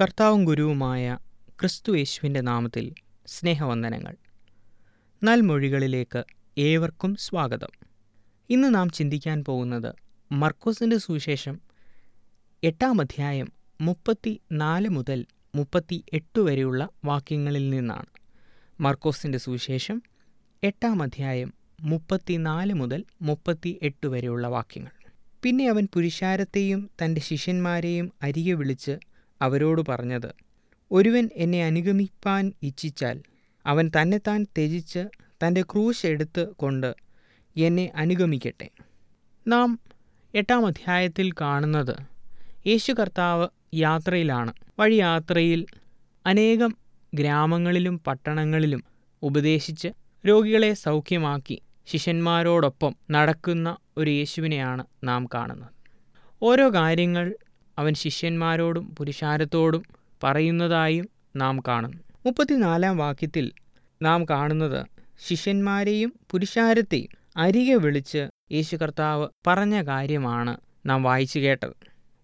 കർത്താവും ഗുരുവുമായ ക്രിസ്തു യേശുവിന്റെ നാമത്തിൽ സ്നേഹവന്ദനങ്ങൾ. നൽമൊഴികളിലേക്ക് ഏവർക്കും സ്വാഗതം. ഇന്ന് നാം ചിന്തിക്കാൻ പോകുന്നത് മർക്കോസിന്റെ സുവിശേഷം എട്ടാം അധ്യായം മുപ്പത്തി നാല് മുതൽ മുപ്പത്തി എട്ട് വരെയുള്ള വാക്യങ്ങളിൽ നിന്നാണ്. മർക്കോസിന്റെ സുവിശേഷം എട്ടാം അധ്യായം മുപ്പത്തിനാല് മുതൽ മുപ്പത്തി എട്ട് വരെയുള്ള വാക്യങ്ങൾ. പിന്നെ അവൻ പുരുഷാരത്തെയും തന്റെ ശിഷ്യന്മാരെയും അരികെ വിളിച്ച് അവരോട് പറഞ്ഞത് ഒരുവൻ എന്നെ അനുഗമിപ്പാൻ ഇച്ഛിച്ചാൽ അവൻ തന്നെത്താൻ ത്യജിച്ച് തന്റെ ക്രൂശ് എടുത്ത് കൊണ്ട് എന്നെ അനുഗമിക്കട്ടെ. നാം എട്ടാം അധ്യായത്തിൽ കാണുന്നത് യേശു കർത്താവ് യാത്രയിലാണ്. വഴിയാത്രയിൽ അനേകം ഗ്രാമങ്ങളിലും പട്ടണങ്ങളിലും ഉപദേശിച്ച് രോഗികളെ സൗഖ്യമാക്കി ശിഷ്യന്മാരോടൊപ്പം നടക്കുന്ന ഒരു യേശുവിനെയാണ് നാം കാണുന്നത്. ഓരോ കാര്യങ്ങൾ അവൻ ശിഷ്യന്മാരോടും പുരുഷാരത്തോടും പറയുന്നതായും നാം കാണുന്നു മുപ്പത്തിനാലാം വാക്യത്തിൽ നാം കാണുന്നത് ശിഷ്യന്മാരെയും പുരുഷാരത്തെയും അരികെ വിളിച്ച് യേശു കർത്താവ് പറഞ്ഞ കാര്യമാണ് നാം വായിച്ചു കേട്ടത്.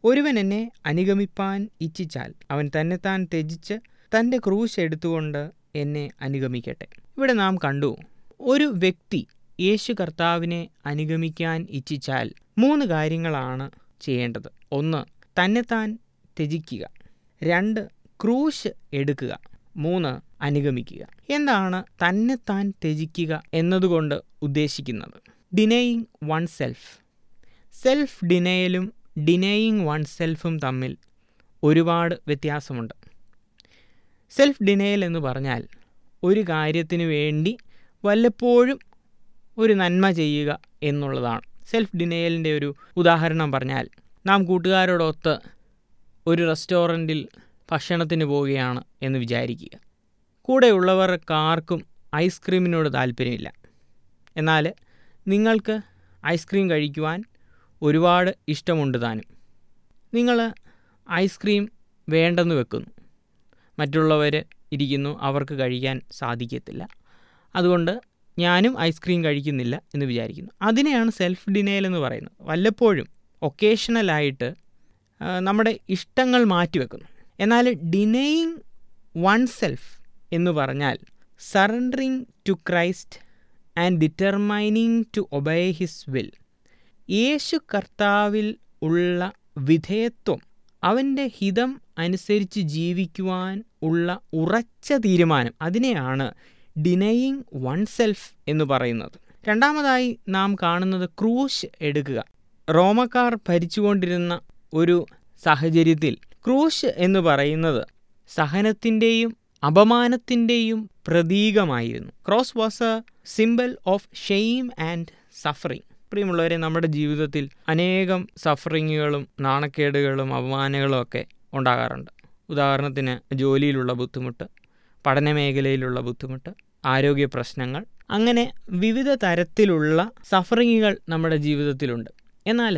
ഒരുവൻ എന്നെ അനുഗമിപ്പാൻ ഇച്ഛിച്ചാൽ അവൻ തന്നെത്താൻ ത്യജിച്ച് തന്റെ ക്രൂശ് എടുത്തുകൊണ്ട് എന്നെ അനുഗമിക്കട്ടെ. ഇവിടെ നാം കണ്ടു ഒരു വ്യക്തി യേശു കർത്താവിനെ അനുഗമിക്കാൻ ഇച്ഛിച്ചാൽ മൂന്ന് കാര്യങ്ങളാണ് ചെയ്യേണ്ടത്. ഒന്ന് തന്നെത്താൻ ത്യജിക്കുക. രണ്ട് ക്രൂശ് എടുക്കുക. മൂന്ന് അനുഗമിക്കുക. എന്താണ് തന്നെത്താൻ ത്യജിക്കുക എന്നതുകൊണ്ട് ഉദ്ദേശിക്കുന്നത്? ഡിനയിങ് വൺ സെൽഫ് സെൽഫ് ഡിനയലും ഡിനയിങ് വൺ സെൽഫും തമ്മിൽ ഒരുപാട് വ്യത്യാസമുണ്ട്. സെൽഫ് ഡിനയൽ എന്ന് പറഞ്ഞാൽ ഒരു കാര്യത്തിന് വേണ്ടി വല്ലപ്പോഴും ഒരു നന്മ ചെയ്യുക എന്നുള്ളതാണ്. സെൽഫ് ഡിനയലിന്റെ ഒരു ഉദാഹരണം പറഞ്ഞാൽ നാം കൂട്ടുകാരോടൊത്ത് ഒരു റെസ്റ്റോറന്റിൽ ഭക്ഷണത്തിന് പോവുകയാണ് എന്ന് വിചാരിക്കുക. കൂടെയുള്ളവർക്ക് ആർക്കും ഐസ്ക്രീമിനോട് താല്പര്യമില്ല. എന്നാൽ നിങ്ങൾക്ക് ഐസ്ക്രീം കഴിക്കുവാൻ ഒരുപാട് ഇഷ്ടമുണ്ട് താനും. നിങ്ങൾ ഐസ്ക്രീം വേണ്ടെന്ന് വെക്കുന്നു. മറ്റുള്ളവർ ഇരിക്കുന്നു അവർക്ക് കഴിക്കാൻ സാധിക്കത്തില്ല. അതുകൊണ്ട് ഞാനും ഐസ്ക്രീം കഴിക്കുന്നില്ല എന്ന് വിചാരിക്കുന്നു. അതിനെയാണ് സെൽഫ് ഡിനയൽ എന്ന് പറയുന്നത്. വല്ലപ്പോഴും ഒക്കേഷണലായിട്ട് നമ്മുടെ ഇഷ്ടങ്ങൾ മാറ്റിവെക്കുന്നു. എന്നാൽ ഡിനയിങ് വൺ സെൽഫ് എന്ന് പറഞ്ഞാൽ surrendering to Christ and determining to obey his will യേശു കർത്താവിൽ ഉള്ള വിധേയത്വം അവന്റെ ഹിതം അനുസരിച്ച് ജീവിക്കുവാൻ ഉള്ള ഉറച്ച തീരുമാനം അതിനെയാണ് ഡിനയിങ് വൺ സെൽഫ് എന്ന് പറയുന്നത്. രണ്ടാമതായി നാം കാണുന്നത് ക്രൂശ് എടുക്കുക. റോമക്കാർ ഭരിച്ചുകൊണ്ടിരുന്ന ഒരു സാഹചര്യത്തിൽ ക്രൂശ് എന്ന് പറയുന്നത് സഹനത്തിന്റെയും അപമാനത്തിന്റെയും പ്രതീകമായിരുന്നു. Cross was a symbol of shame and suffering പ്രിയമുള്ളവരെ നമ്മുടെ ജീവിതത്തിൽ അനേകം സഫറിങ്ങുകളും നാണക്കേടുകളും അപമാനങ്ങളും ഒക്കെ ഉണ്ടാകാറുണ്ട്. ഉദാഹരണത്തിന് ജോലിയിലുള്ള ബുദ്ധിമുട്ട് പഠന മേഖലയിലുള്ള ബുദ്ധിമുട്ട് ആരോഗ്യ പ്രശ്നങ്ങൾ അങ്ങനെ വിവിധ തരത്തിലുള്ള സഫറിങ്ങുകൾ നമ്മുടെ ജീവിതത്തിലുണ്ട്. എന്നാൽ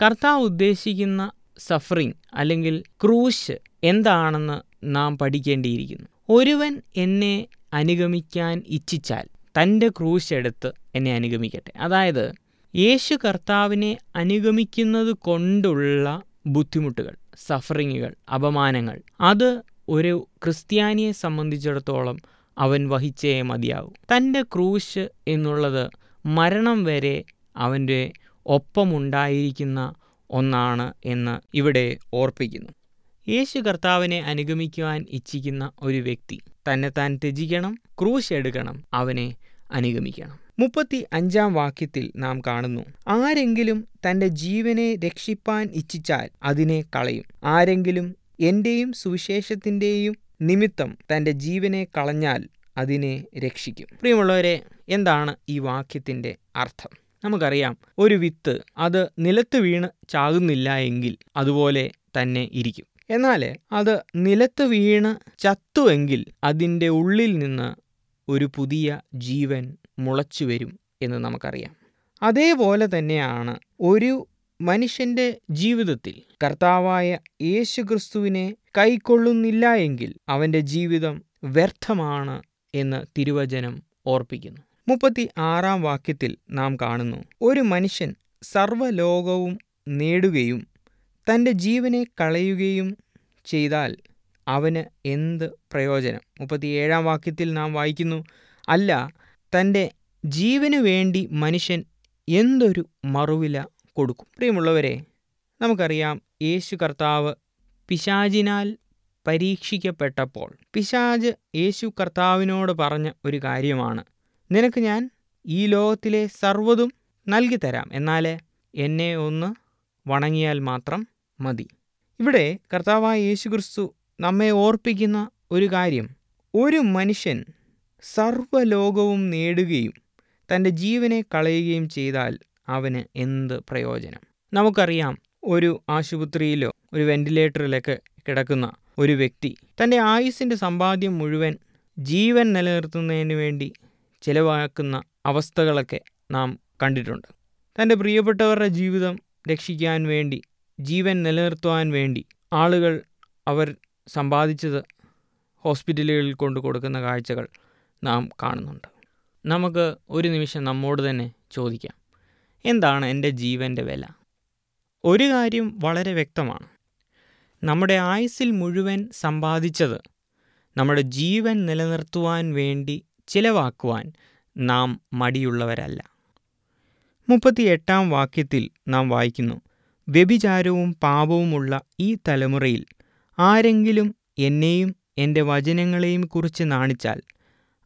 കർത്താവ് ഉദ്ദേശിക്കുന്ന സഫറിങ് അല്ലെങ്കിൽ ക്രൂശ് എന്താണെന്ന് നാം പഠിക്കേണ്ടിയിരിക്കുന്നു. ഒരുവൻ എന്നെ അനുഗമിക്കാൻ ഇച്ഛിച്ചാൽ തന്റെ ക്രൂശ് എടുത്ത് എന്നെ അനുഗമിക്കട്ടെ. അതായത് യേശു കർത്താവിനെ അനുഗമിക്കുന്നത് കൊണ്ടുള്ള ബുദ്ധിമുട്ടുകൾ സഫറിങ്ങുകൾ അപമാനങ്ങൾ അത് ഒരു ക്രിസ്ത്യാനിയെ സംബന്ധിച്ചിടത്തോളം അവൻ വഹിച്ചേ മതിയാവും തന്റെ ക്രൂശ് എന്നുള്ളത് മരണം വരെ അവന്റെ ഒപ്പമുണ്ടായിരിക്കുന്ന ഒന്നാണ് എന്ന് ഇവിടെ ഓർപ്പിക്കുന്നു. യേശു കർത്താവിനെ അനുഗമിക്കുവാൻ ഇച്ഛിക്കുന്ന ഒരു വ്യക്തി തന്നെ താൻ ത്യജിക്കണം ക്രൂശ് എടുക്കണം അവനെ അനുഗമിക്കണം. മുപ്പത്തി അഞ്ചാം വാക്യത്തിൽ നാം കാണുന്നു ആരെങ്കിലും തന്റെ ജീവനെ രക്ഷിപ്പാൻ ഇച്ഛിച്ചാൽ അതിനെ കളയും. ആരെങ്കിലും എന്റെയും സുവിശേഷത്തിന്റെയും നിമിത്തം തന്റെ ജീവനെ കളഞ്ഞാൽ അതിനെ രക്ഷിക്കും. പ്രിയമുള്ളവരെ എന്താണ് ഈ വാക്യത്തിന്റെ അർത്ഥം? നമുക്കറിയാം ഒരു വിത്ത് അത് നിലത്ത് വീണ് ചാകുന്നില്ല എങ്കിൽ അതുപോലെ തന്നെ ഇരിക്കും. എന്നാൽ അത് നിലത്ത് വീണ് ചത്തുവെങ്കിൽ അതിന്റെ ഉള്ളിൽ നിന്ന് ഒരു പുതിയ ജീവൻ മുളച്ചു വരും എന്ന് നമുക്കറിയാം. അതേപോലെ തന്നെയാണ് ഒരു മനുഷ്യന്റെ ജീവിതത്തിൽ കർത്താവായ യേശുക്രിസ്തുവിനെ കൈക്കൊള്ളുന്നില്ല എങ്കിൽ അവന്റെ ജീവിതം വ്യർത്ഥമാണ് എന്ന് തിരുവചനം ഓർപ്പിക്കുന്നു. മുപ്പത്തി ആറാം വാക്യത്തിൽ നാം കാണുന്നു. ഒരു മനുഷ്യൻ സർവലോകവും നേടുകയും തന്റെ ജീവനെ കളയുകയും ചെയ്താൽ അവന് എന്ത് പ്രയോജനം? മുപ്പത്തിയേഴാം വാക്യത്തിൽ നാം വായിക്കുന്നു അല്ല തന്റെ ജീവന് വേണ്ടി മനുഷ്യൻ എന്തൊരു മറുവില കൊടുക്കും? പ്രിയമുള്ളവരെ നമുക്കറിയാം യേശു കർത്താവ് പിശാചിനാൽ പരീക്ഷിക്കപ്പെട്ടപ്പോൾ പിശാജ് യേശു കർത്താവിനോട് പറഞ്ഞ ഒരു കാര്യമാണ്. നിനക്ക് ഞാൻ ഈ ലോകത്തിലെ സർവതും നൽകി തരാം. എന്നാൽ എന്നെ ഒന്ന് വണങ്ങിയാൽ മാത്രം മതി. ഇവിടെ കർത്താവായ യേശു ക്രിസ്തു നമ്മെ ഓർപ്പിക്കുന്ന ഒരു കാര്യം. ഒരു മനുഷ്യൻ സർവലോകവും നേടുകയും തന്റെ ജീവനെ കളയുകയും ചെയ്താൽ അവന് എന്ത് പ്രയോജനം? നമുക്കറിയാം ഒരു ആശുപത്രിയിലോ ഒരു വെന്റിലേറ്ററിലൊക്കെ കിടക്കുന്ന ഒരു വ്യക്തി തന്റെ ആയുസിന്റെ സമ്പാദ്യം മുഴുവൻ ജീവൻ നിലനിർത്തുന്നതിന് വേണ്ടി ചിലവാക്കുന്ന അവസ്ഥകളൊക്കെ നാം കണ്ടിട്ടുണ്ട്. തന്റെ പ്രിയപ്പെട്ടവരുടെ ജീവിതം രക്ഷിക്കാൻ വേണ്ടി ജീവൻ നിലനിർത്തുവാൻ വേണ്ടി ആളുകൾ അവർ സമ്പാദിച്ചത് ഹോസ്പിറ്റലുകളിൽ കൊണ്ടു കൊടുക്കുന്ന കാഴ്ചകൾ നാം കാണുന്നുണ്ട്. നമുക്ക് ഒരു നിമിഷം നമ്മോട് തന്നെ ചോദിക്കാം. എന്താണ് എന്റെ ജീവന്റെ വില? ഒരു കാര്യം വളരെ വ്യക്തമാണ്. നമ്മുടെ ആയുസ്സിൽ മുഴുവൻ സമ്പാദിച്ചത് നമ്മുടെ ജീവൻ നിലനിർത്തുവാൻ വേണ്ടി ചിലവാക്കുവാൻ നാം മടിയുള്ളവരല്ല. മുപ്പത്തിയെട്ടാം വാക്യത്തിൽ നാം വായിക്കുന്നു വ്യഭിചാരവും പാപവുമുള്ള ഈ തലമുറയിൽ ആരെങ്കിലും എന്നെയും എന്റെ വചനങ്ങളെയും കുറിച്ച് നാണിച്ചാൽ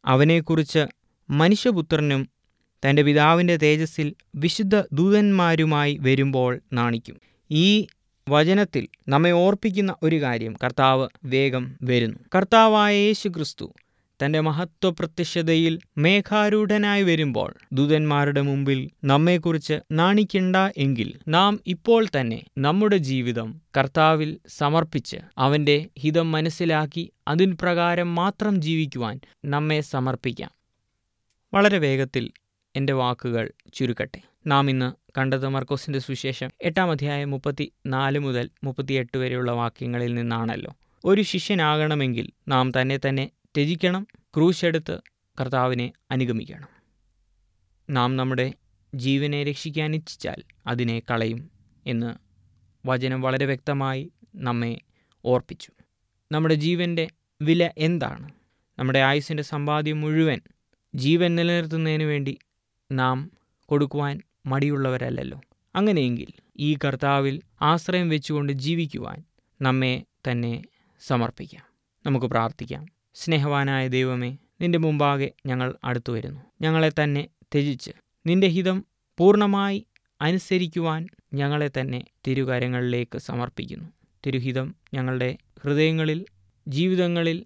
അവനെക്കുറിച്ച് മനുഷ്യപുത്രനും തന്റെ പിതാവിന്റെ തേജസ്സിൽ വിശുദ്ധ ദൂതന്മാരുമായി വരുമ്പോൾ നാണിക്കും. ഈ വചനത്തിൽ നമ്മെ ഓർപ്പിക്കുന്ന ഒരു കാര്യം കർത്താവ് വേഗം വരുന്നു. കർത്താവായ യേശു ക്രിസ്തു തന്റെ മഹത്വ പ്രത്യക്ഷതയിൽ മേഘാരൂഢനായി വരുമ്പോൾ ദൂതന്മാരുടെ മുമ്പിൽ നമ്മെക്കുറിച്ച് നാണിക്കണ്ട എങ്കിൽ നാം ഇപ്പോൾ തന്നെ നമ്മുടെ ജീവിതം കർത്താവിൽ സമർപ്പിച്ച് അവന്റെ ഹിതം മനസ്സിലാക്കി അതിൻ പ്രകാരം മാത്രം ജീവിക്കുവാൻ നമ്മെ സമർപ്പിക്കാം. വളരെ വേഗത്തിൽ എന്റെ വാക്കുകൾ ചുരുക്കട്ടെ. നാം ഇന്ന് കണ്ടത് മർക്കോസിന്റെ സുശേഷം എട്ടാം അധ്യായം മുപ്പത്തി നാല് മുതൽ മുപ്പത്തിയെട്ട് വരെയുള്ള വാക്യങ്ങളിൽ നിന്നാണല്ലോ. ഒരു ശിഷ്യനാകണമെങ്കിൽ നാം തന്നെ തന്നെ ത്യജിക്കണം ക്രൂശെടുത്ത് കർത്താവിനെ അനുഗമിക്കണം. നാം നമ്മുടെ ജീവനെ രക്ഷിക്കാൻ ഇച്ഛിച്ചാൽ അതിനെ കളയും എന്ന് വചനം വളരെ വ്യക്തമായി നമ്മെ ഓർപ്പിച്ചു. നമ്മുടെ ജീവന്റെ വില എന്താണ്? നമ്മുടെ ആയുസിന്റെ സമ്പാദ്യം മുഴുവൻ ജീവൻ നിലനിർത്തുന്നതിന് വേണ്ടി നാം കൊടുക്കുവാൻ മടിയുള്ളവരല്ലല്ലോ. അങ്ങനെയെങ്കിൽ ഈ കർത്താവിൽ ആശ്രയം വെച്ചുകൊണ്ട് ജീവിക്കുവാൻ നമ്മെ തന്നെ സമർപ്പിക്കാം. നമുക്ക് പ്രാർത്ഥിക്കാം. സ്നേഹവാനായ ദൈവമേ നിന്റെ മുമ്പാകെ ഞങ്ങൾ അടുത്തു വരുന്നു ഞങ്ങളെ തന്നെ ത്യജിച്ച്. നിന്റെ ഹിതം പൂർണമായി അനുസരിക്കുവാൻ ഞങ്ങളെ തന്നെ തിരുകാര്യങ്ങളിലേക്ക് സമർപ്പിക്കുന്നു. തിരുഹിതം ഞങ്ങളുടെ ഹൃദയങ്ങളിൽ ജീവിതങ്ങളിൽ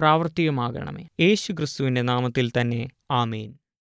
പ്രാവർത്തികമാകണമേ. യേശു ക്രിസ്തുവിന്റെ നാമത്തിൽ തന്നെ ആമേൻ.